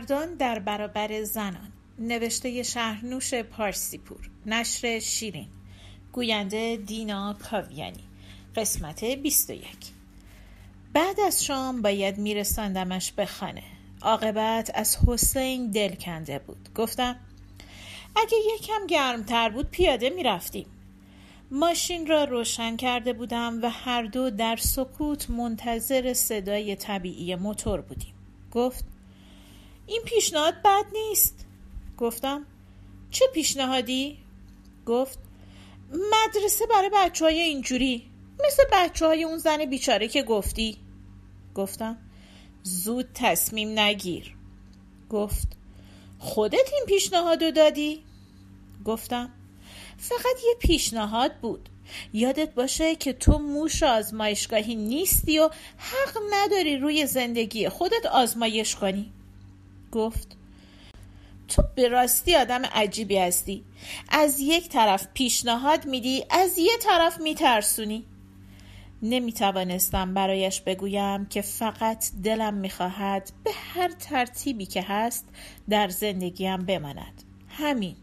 مردان در برابر زنان. نوشته شهرنوش پارسیپور. نشر شیرین. گوینده دینا کاویانی. قسمت 21 بعد از شام باید میرساندمش به خانه. عاقبت از حسین دل کنده بود. گفتم اگه یکم گرمتر بود پیاده می‌رفتیم. ماشین را روشن کرده بودم و هر دو در سکوت منتظر صدای طبیعی موتور بودیم. گفت این پیشنهاد بد نیست. گفتم چه پیشنهادی؟ گفت مدرسه برای بچه های اینجوری مثل بچه های اون زن بیچاره که گفتی. گفتم زود تصمیم نگیر. گفت خودت این پیشنهادو دادی؟ گفتم فقط یه پیشنهاد بود. یادت باشه که تو موش آزمایشگاهی نیستی و حق نداری روی زندگی خودت آزمایش کنی. گفت تو به راستی آدم عجیبی هستی. از یک طرف پیشنهاد میدی از یه طرف میترسونی. نمی‌توانستم برایش بگویم که فقط دلم می‌خواهد به هر ترتیبی که هست در زندگیم بماند. همین.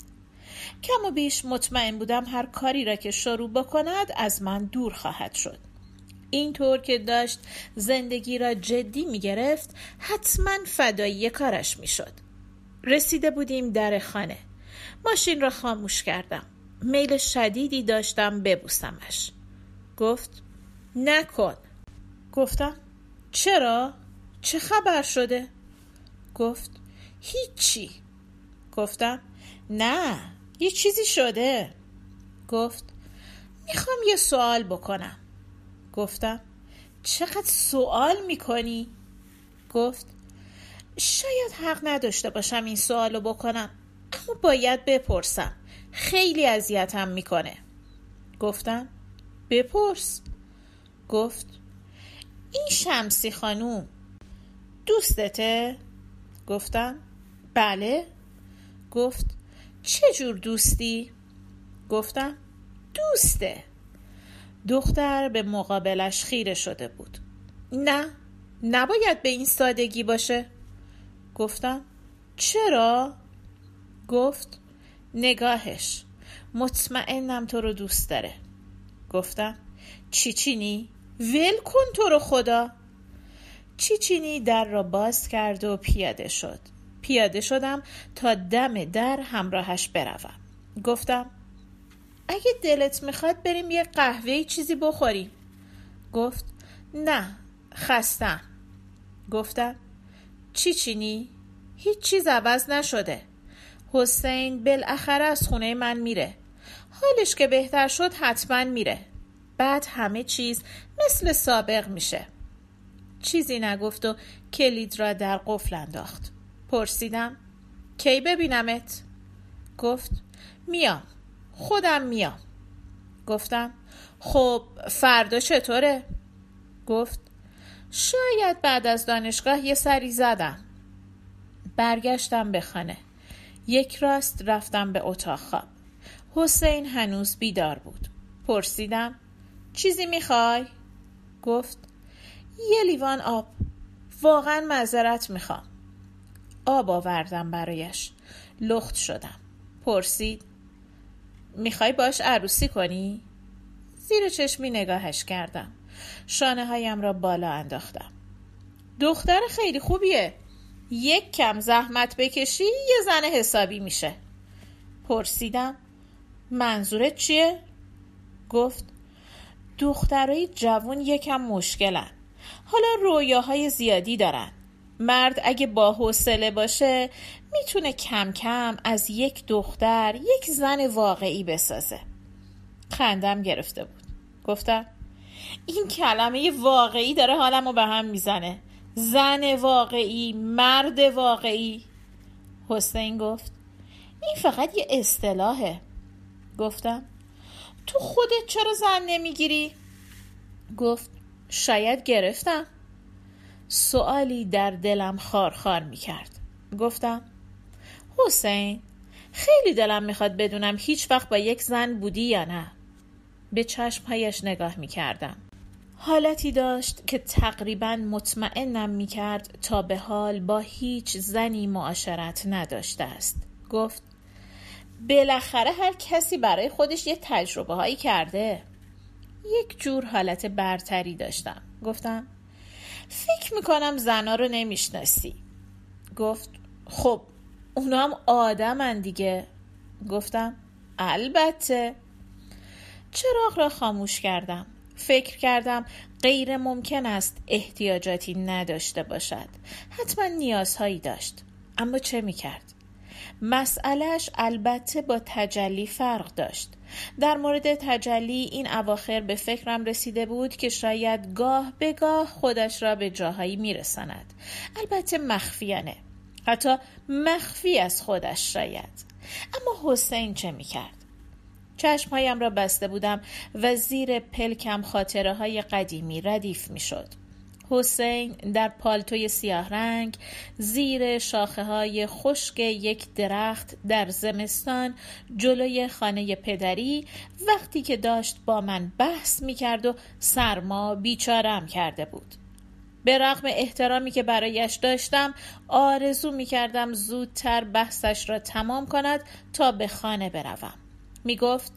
کم و بیش مطمئن بودم هر کاری را که شروع بکند از من دور خواهد شد. اینطور که داشت زندگی را جدی می گرفت حتما فدایی کارش می شد. رسیده بودیم در خانه. ماشین را خاموش کردم. میل شدیدی داشتم ببوسمش. گفت نکن. گفتم چرا؟ چه خبر شده؟ گفت هیچی. گفتم نه یه چیزی شده. گفت می‌خوام یه سوال بکنم. گفتم چقدر سوال می‌کنی؟ گفت شاید حق نداشته باشم این سوالو بکنم اما باید بپرسم خیلی اذیتم می‌کنه گفتم بپرس گفت این شمسی خانوم دوستته؟ گفتم بله گفت چه جور دوستی؟ گفتم دوسته دختر به مقابلش خیره شده بود. نه نباید به این سادگی باشه. گفتم چرا؟ گفت نگاهش. مطمئنم تو رو دوست داره. گفتم چیچینی؟ ول کن تو رو خدا. چیچینی در را باز کرد و پیاده شد. پیاده شدم تا دم در همراهش بروم. گفتم اگه دلت می‌خواد بریم یه قهوه چیزی بخوریم گفت نه خستم. گفتم چی چینی؟ هیچ چیز عوض نشده. حسین بالاخره از خونه من میره. حالش که بهتر شد حتما میره. بعد همه چیز مثل سابق میشه. چیزی نگفت و کلید را در قفل انداخت. پرسیدم کی ببینمت؟ گفت میام. خودم میام. گفتم خب فردا چطوره؟ گفت شاید بعد از دانشگاه یه سری زدم. برگشتم به خانه. یک راست رفتم به اتاق خواب. حسین هنوز بیدار بود. پرسیدم چیزی می‌خوای؟ گفت یه لیوان آب. واقعا معذرت می‌خوام. آب آوردم برایش. لخت شدم. پرسید می‌خوای باش عروسی کنی؟ زیر چشمی نگاهش کردم. شانه هایم را بالا انداختم. دختر خیلی خوبیه. یک کم زحمت بکشی یه زن حسابی میشه. پرسیدم منظورت چیه؟ گفت دخترای جوون یکم مشکلن. حالا رویاهای زیادی دارن. مرد اگه با حوصله باشه می‌تونه کم کم از یک دختر یک زن واقعی بسازه. خندم گرفته بود. گفتم این کلمه واقعی داره حالمو به هم می‌زنه. زن واقعی مرد واقعی. حسین گفت این فقط یه اصطلاحه. گفتم تو خودت چرا زن نمی‌گیری؟ گفت شاید گرفتم. سوالی در دلم خارخار می کرد گفتم حسین خیلی دلم می‌خواد بدونم هیچ وقت با یک زن بودی یا نه. به چشمهایش نگاه می کردم حالتی داشت که تقریبا مطمئنم می کرد تا به حال با هیچ زنی معاشرت نداشته است. گفت بالاخره هر کسی برای خودش یه تجربه هایی کرده. یک جور حالت برتری داشتم. گفتم فکر می‌کنم زنا رو نمی‌شناسی. گفت خب اونا هم آدمن دیگه. گفتم البته. چراغ را خاموش کردم. فکر کردم غیر ممکن است احتیاجاتی نداشته باشد. حتما نیازهایی داشت. اما چه می‌کرد؟ مسئلهش البته با تجلی فرق داشت. در مورد تجلی این اواخر به فکرم رسیده بود که شاید گاه به گاه خودش را به جاهایی میرساند. البته مخفیانه. حتی مخفی از خودش شاید. اما حسین چه می‌کرد؟ چشمهایم را بسته بودم و زیر پلکم خاطره های قدیمی ردیف می‌شد. حسین در پالتوی سیاه رنگ زیر شاخه های خشک یک درخت در زمستان جلوی خانه پدری وقتی که داشت با من بحث می کرد و سرما بیچارم کرده بود. به رغم احترامی که برایش داشتم آرزو می کردم زودتر بحثش را تمام کند تا به خانه بروم. می گفت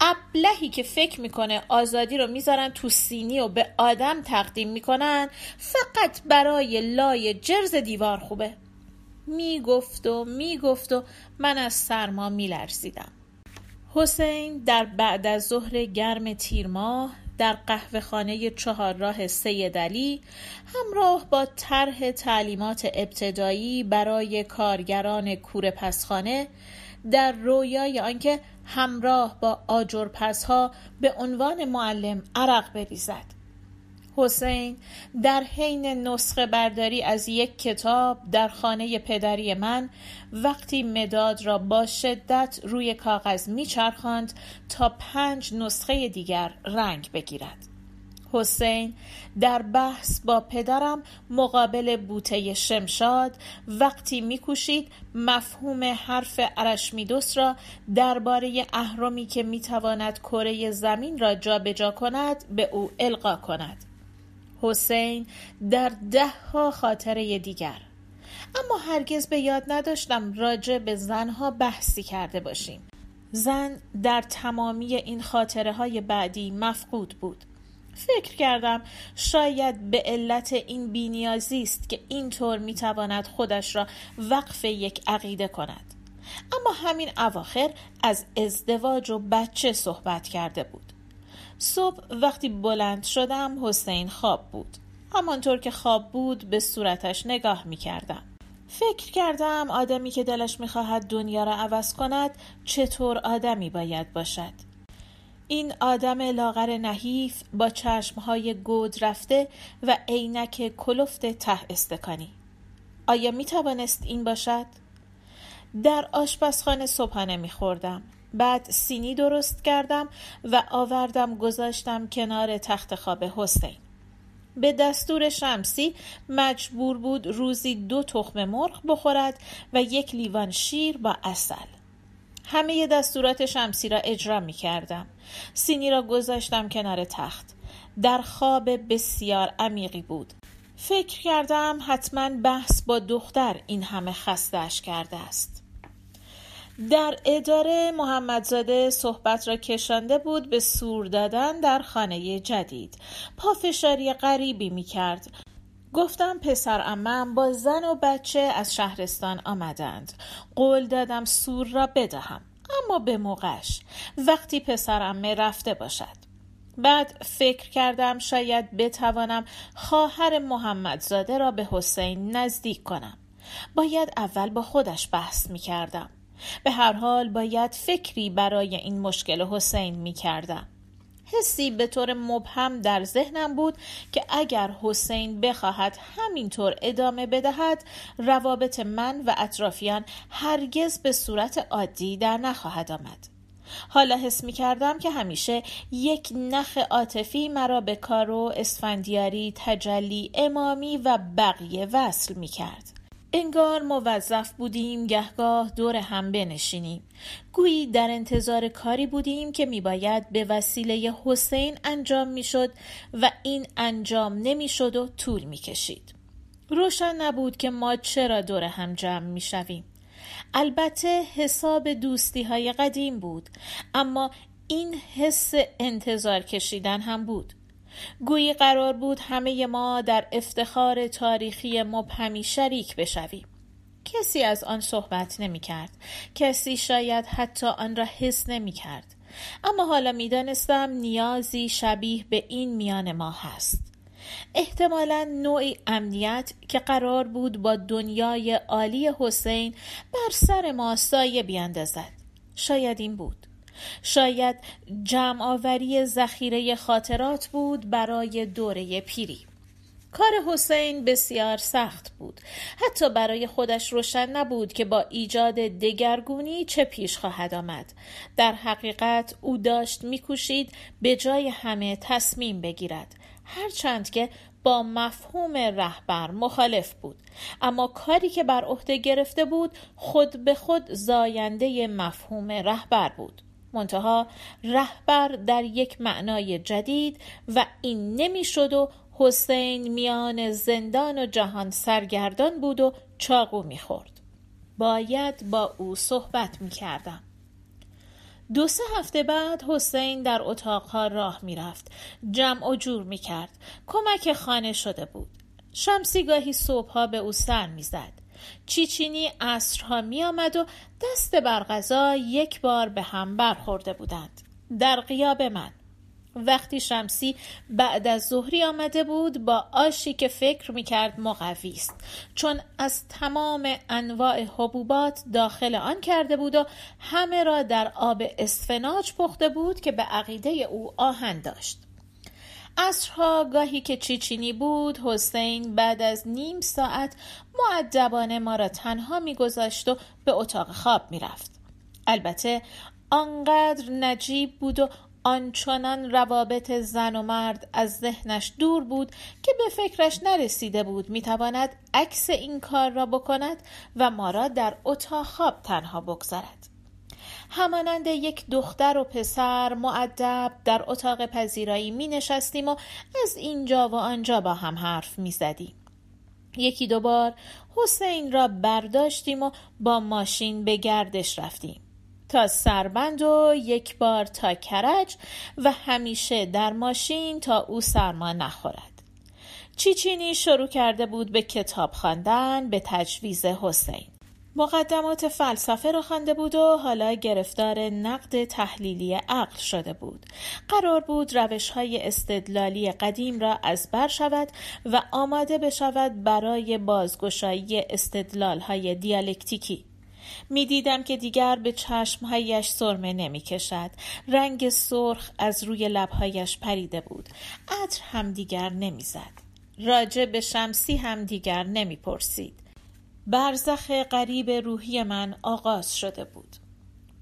ابلهی که فکر می‌کنه آزادی رو می‌ذارن تو سینی و به آدم تقدیم می‌کنن فقط برای لای جرز دیوار خوبه. می‌گفت و می‌گفت و من از سرما میلرزیدم. حسین در بعد از ظهر گرم تیر ماه در قهوه خانه چهار راه سید علی همراه با طرح تعلیمات ابتدایی برای کارگران کوره پسخانه در رویای آنکه همراه با ها به عنوان معلم عرق بریزد. حسین در حین نسخه برداری از یک کتاب در خانه پدری من وقتی مداد را با شدت روی کاغذ میچرخاند تا پنج نسخه دیگر رنگ بگیرد. حسین در بحث با پدرم مقابل بوته شمشاد وقتی میکوشید مفهوم حرف ارشمیدس را درباره اهرمی که می‌تواند کره زمین را جابجا جا کند به او القا کند. حسین در ده ها خاطره دیگر. اما هرگز به یاد نداشتم راجع به زنها بحثی کرده باشیم. زن در تمامی این خاطره های بعدی مفقود بود. فکر کردم شاید به علت این بینیازی است که اینطور می‌تواند خودش را وقف یک عقیده کند. اما همین اواخر از ازدواج و بچه صحبت کرده بود. صبح وقتی بلند شدم حسین خواب بود همانطور که خواب بود به صورتش نگاه می کردم. فکر کردم آدمی که دلش می‌خواهد دنیا را عوض کند چطور آدمی باید باشد این آدم لاغر نحیف با چشمهای گود رفته و عینک کلفت ته استکانی آیا می توانست این باشد؟ در آشپزخانه صبحانه می خوردم. بعد سینی درست کردم و آوردم گذاشتم کنار تخت خواب حسین. به دستور شمسی مجبور بود روزی دو تخم مرغ بخورد و یک لیوان شیر با اصل. همه دستورات شمسی را اجرا می کردم. سینی را گذاشتم کنار تخت. در خواب بسیار عمیقی بود. فکر کردم حتما بحث با دختر این همه خستش کرده است. در اداره محمدزاده صحبت را کشانده بود به سور دادن در خانه جدید. پافشاری غریبی می کرد. گفتم پسر امم با زن و بچه از شهرستان آمدند. قول دادم سور را بدهم اما به موقعش. وقتی پسر امه رفته باشد. بعد فکر کردم شاید بتوانم خواهر محمدزاده را به حسین نزدیک کنم. باید اول با خودش بحث می کردم به هر حال باید فکری برای این مشکل حسین می کردم حسی به طور مبهم در ذهنم بود که اگر حسین بخواهد همینطور ادامه بدهد روابط من و اطرافیان هرگز به صورت عادی در نخواهد آمد. حالا حس می کردم که همیشه یک نخ عاطفی مرا به کارو اسفندیاری تجلی امامی و بقیه وصل می کرد انگار موظف بودیم گهگاه دور هم بنشینیم. گویی در انتظار کاری بودیم که میباید به وسیله حسین انجام می‌شد و این انجام نمی‌شد و طول می‌کشید. روشن نبود که ما چرا دور هم جمع می‌شویم. البته حساب دوستی های قدیم بود اما این حس انتظار کشیدن هم بود. گویی قرار بود همه ما در افتخار تاریخی مبهمی شریک بشویم کسی از آن صحبت نمی کرد. کسی شاید حتی آن را حس نمی کرد. اما حالا می دانستم نیازی شبیه به این میان ما هست. احتمالا نوعی امنیت که قرار بود با دنیای عالی حسین بر سر ما سایه بیاندازد. شاید این بود. شاید جمع آوری ذخیره خاطرات بود برای دوره پیری. کار حسین بسیار سخت بود. حتی برای خودش روشن نبود که با ایجاد دگرگونی چه پیش خواهد آمد. در حقیقت او داشت میکوشید به جای همه تصمیم بگیرد. هرچند که با مفهوم رهبر مخالف بود. اما کاری که بر عهده گرفته بود خود به خود زاینده مفهوم رهبر بود. منتها رهبر در یک معنای جدید و این نمی‌شد و حسین میان زندان و جهان سرگردان بود و چاقو می‌خورد. باید با او صحبت می‌کردم. دو سه هفته بعد حسین در اتاقها راه می‌رفت. جمع و جور می‌کرد. کمک خانه شده بود. شمسی گاهی صبحها به او سر می‌زد. چیچینی اصرها می آمد و دست بر غذا یک بار به هم برخورده بودند. در قیاب من. وقتی شمسی بعد از ظهری آمده بود با آشی که فکر می کرد مقوی است. چون از تمام انواع حبوبات داخل آن کرده بود و همه را در آب اسفناج پخته بود که به عقیده او آهن داشت. عصرها گاهی که چیچینی بود حسین بعد از نیم ساعت معدبانه ما را تنها میگذاشت و به اتاق خواب می‌رفت. البته آنقدر نجیب بود و آنچنان روابط زن و مرد از ذهنش دور بود که به فکرش نرسیده بود می‌تواند عکس این کار را بکند و ما را در اتاق خواب تنها بگذارد. همانند یک دختر و پسر معدب در اتاق پذیرایی می نشستیم و از اینجا و آنجا با هم حرف می زدیم. یکی دو بار حسین را برداشتیم و با ماشین به گردش رفتیم. تا سربند و یک بار تا کرج و همیشه در ماشین تا او سرما نخورد. چیچینی شروع کرده بود به کتاب خواندن به تجویز حسین. مقدمات فلسفه را خوانده بود و حالا گرفتار نقد تحلیلی عقل شده بود قرار بود روش های استدلالی قدیم را از بر شود و آماده بشود برای بازگشایی استدلال های دیالکتیکی می‌دیدم که دیگر به چشمهایش سرمه نمی کشد. رنگ سرخ از روی لبهایش پریده بود. عطر هم دیگر نمی‌زد. راجع به شمسی هم دیگر نمی پرسید. برزخ غریب روحی من آغاز شده بود.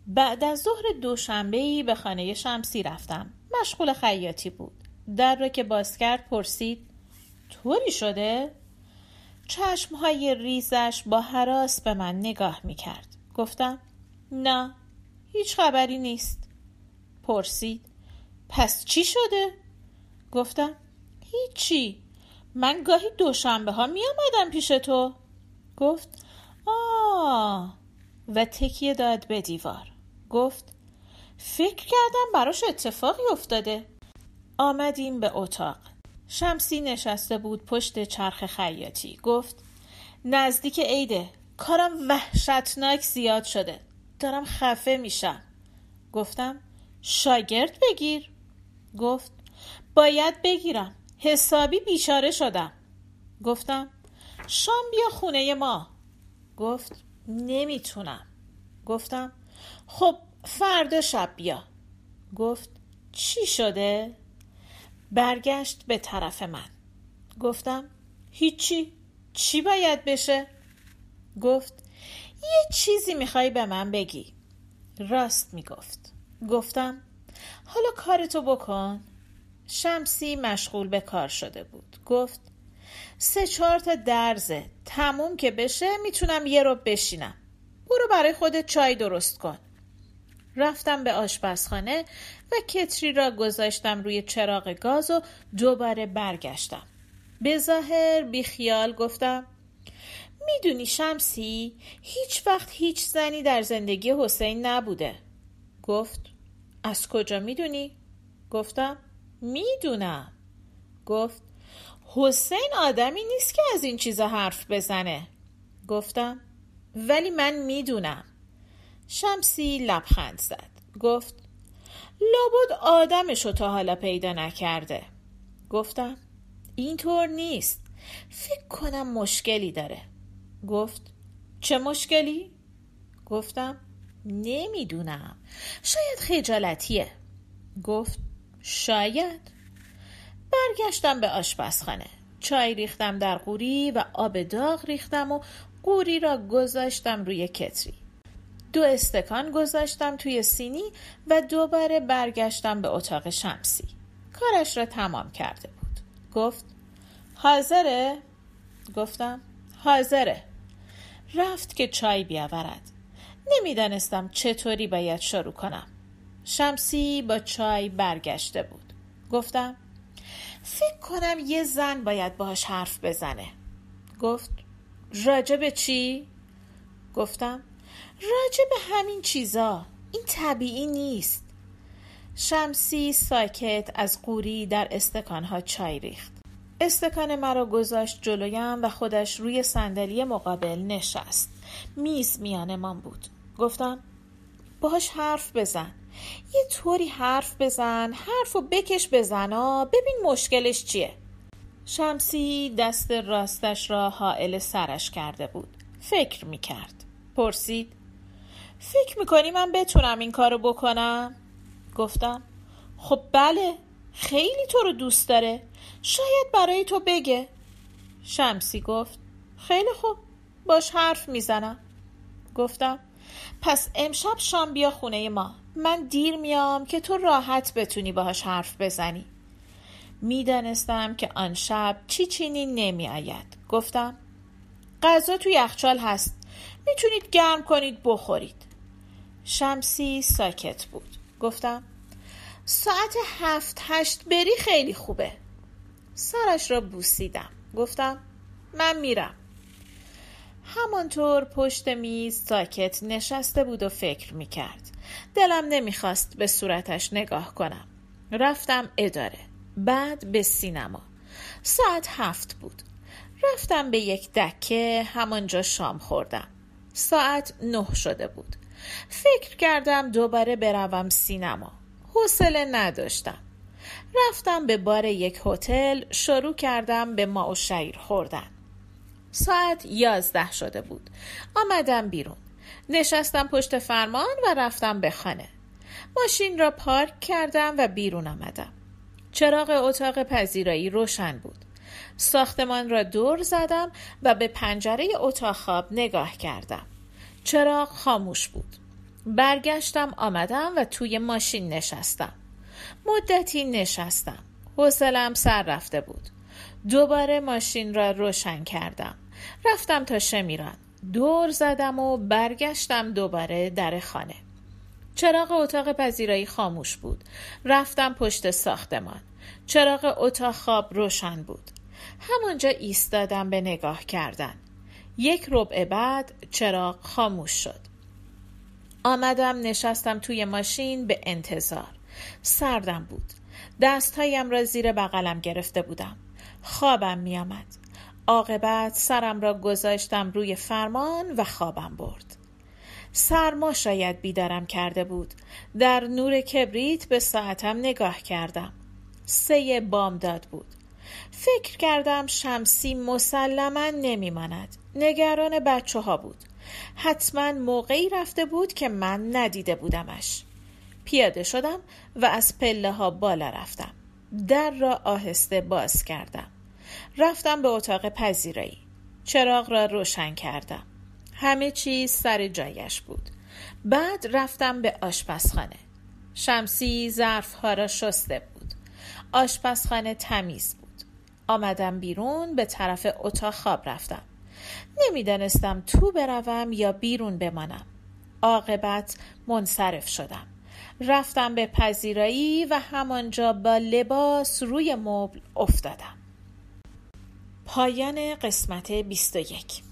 بعد از ظهر دوشنبه به خانه شمسی رفتم. مشغول خیاطی بود. در را که باز کرد پرسید طوری شده؟ چشمهای ریزش با حراس به من نگاه می کرد گفتم نه هیچ خبری نیست. پرسید پس چی شده؟ گفتم هیچی. من گاهی دوشنبه ها می آمدم پیش تو. گفت آه و تکیه داد به دیوار. گفت فکر کردم براش اتفاقی افتاده. آمدیم به اتاق. شمسی نشسته بود پشت چرخ خیاطی. گفت نزدیک عیده. کارم وحشتناک زیاد شده. دارم خفه میشم. گفتم شاگرد بگیر. گفت باید بگیرم. حسابی بیچاره شدم. گفتم شام بیا خونه ما. گفت نمی‌تونم. گفتم خب فردا شب بیا. گفت چی شده؟ برگشت به طرف من. گفتم هیچی. چی باید بشه؟ گفت یه چیزی می‌خوای به من بگی. راست می‌گفت. گفتم حالا کارتو بکن. شمسی مشغول به کار شده بود. گفت سه چهار تا درزه. تموم که بشه می‌تونم یه رو بشینم. برو برای خودت چای درست کن. رفتم به آشپزخانه و کتری را گذاشتم روی چراغ گاز و دوباره برگشتم. به ظاهر بیخیال گفتم می‌دونی شمسی هیچ وقت هیچ زنی در زندگی حسین نبوده. گفت از کجا می‌دونی؟ گفتم می‌دونم. گفت حسین آدمی نیست که از این چیزا حرف بزنه. گفتم ولی من می‌دونم. شمسی لبخند زد. گفت لابد آدمشو تا حالا پیدا نکرده. گفتم اینطور نیست. فکر کنم مشکلی داره. گفت چه مشکلی؟ گفتم نمی‌دونم. شاید خجالتیه. گفت شاید. برگشتم به آشپزخانه. چای ریختم در قوری و آب داغ ریختم و قوری را گذاشتم روی کتری. دو استکان گذاشتم توی سینی و دوباره برگشتم به اتاق شمسی. کارش را تمام کرده بود. گفت حاضره؟ گفتم حاضره. رفت که چای بیاورد. نمی‌دانستم چطوری باید شروع کنم. شمسی با چای برگشته بود. گفتم فکر کنم یه زن باید باهاش حرف بزنه. گفت راجع چی؟ گفتم راجع همین چیزا. این طبیعی نیست. شمسی ساکت از قوری در استکانها چای ریخت. استکان مرا گذاشت جلویم و خودش روی صندلی مقابل نشست. میز میانمان بود. گفتم باهاش حرف بزن. یه طوری حرف بزن حرف و بکش بزنا ببین مشکلش چیه. شمسی دست راستش را حائل سرش کرده بود. فکر می‌کرد. پرسید فکر می‌کنی من بتونم این کارو بکنم؟ گفتم خب بله خیلی تو رو دوست داره. شاید برای تو بگه. شمسی گفت خیلی خوب باش حرف می‌زنم. گفتم پس امشب شام بیا خونه ما. من دیر میام که تو راحت بتونی باهاش حرف بزنی. می‌دانستم که آن شب چی چینی نمی آید گفتم غذا توی یخچال هست. می‌تونید گرم کنید بخورید. شمسی ساکت بود. گفتم ساعت هفت هشت بری خیلی خوبه. سرش را بوسیدم. گفتم من میرم. همانطور پشت میز ساکت نشسته بود و فکر می‌کرد. دلم نمی‌خواست به صورتش نگاه کنم. رفتم اداره. بعد به سینما. ساعت هفت بود. رفتم به یک دکه همانجا شام خوردم. ساعت نه شده بود. فکر کردم دوباره بروم سینما. حوصله نداشتم. رفتم به بار یک هتل شروع کردم به ما و شیر خوردن. ساعت یازده شده بود. آمدم بیرون. نشستم پشت فرمان و رفتم به خانه. ماشین را پارک کردم و بیرون آمدم. چراغ اتاق پذیرایی روشن بود. ساختمان را دور زدم و به پنجره اتاق خواب نگاه کردم. چراغ خاموش بود. برگشتم آمدم و توی ماشین نشستم. مدتی نشستم. حوصلم سر رفته بود. دوباره ماشین را روشن کردم. رفتم تا شمیران. دور زدم و برگشتم دوباره در خانه. چراغ اتاق پذیرایی خاموش بود. رفتم پشت ساختمان. چراغ اتاق خواب روشن بود. همانجا ایستادم به نگاه کردن. یک ربع بعد چراغ خاموش شد. آمدم نشستم توی ماشین به انتظار. سردم بود. دستهایم را زیر بغلم گرفته بودم. خوابم می آمد عاقبت سرم را گذاشتم روی فرمان و خوابم برد. سرما شاید بیدارم کرده بود. در نور کبریت به ساعتم نگاه کردم. سه بامداد بود. فکر کردم شمسی مسلما نمیماند. نگران بچه ها بود. حتما موقعی رفته بود که من ندیده بودمش. پیاده شدم و از پله ها بالا رفتم. در را آهسته باز کردم. رفتم به اتاق پذیرایی. چراغ را روشن کردم. همه چیز سر جایش بود. بعد رفتم به آشپزخانه. شمسی ظرف ها را شسته بود. آشپزخانه تمیز بود. آمدم بیرون به طرف اتاق خواب رفتم. نمی‌دانستم تو بروم یا بیرون بمانم. عاقبت منصرف شدم. رفتم به پذیرایی و همانجا با لباس روی مبل افتادم. پایان قسمت 21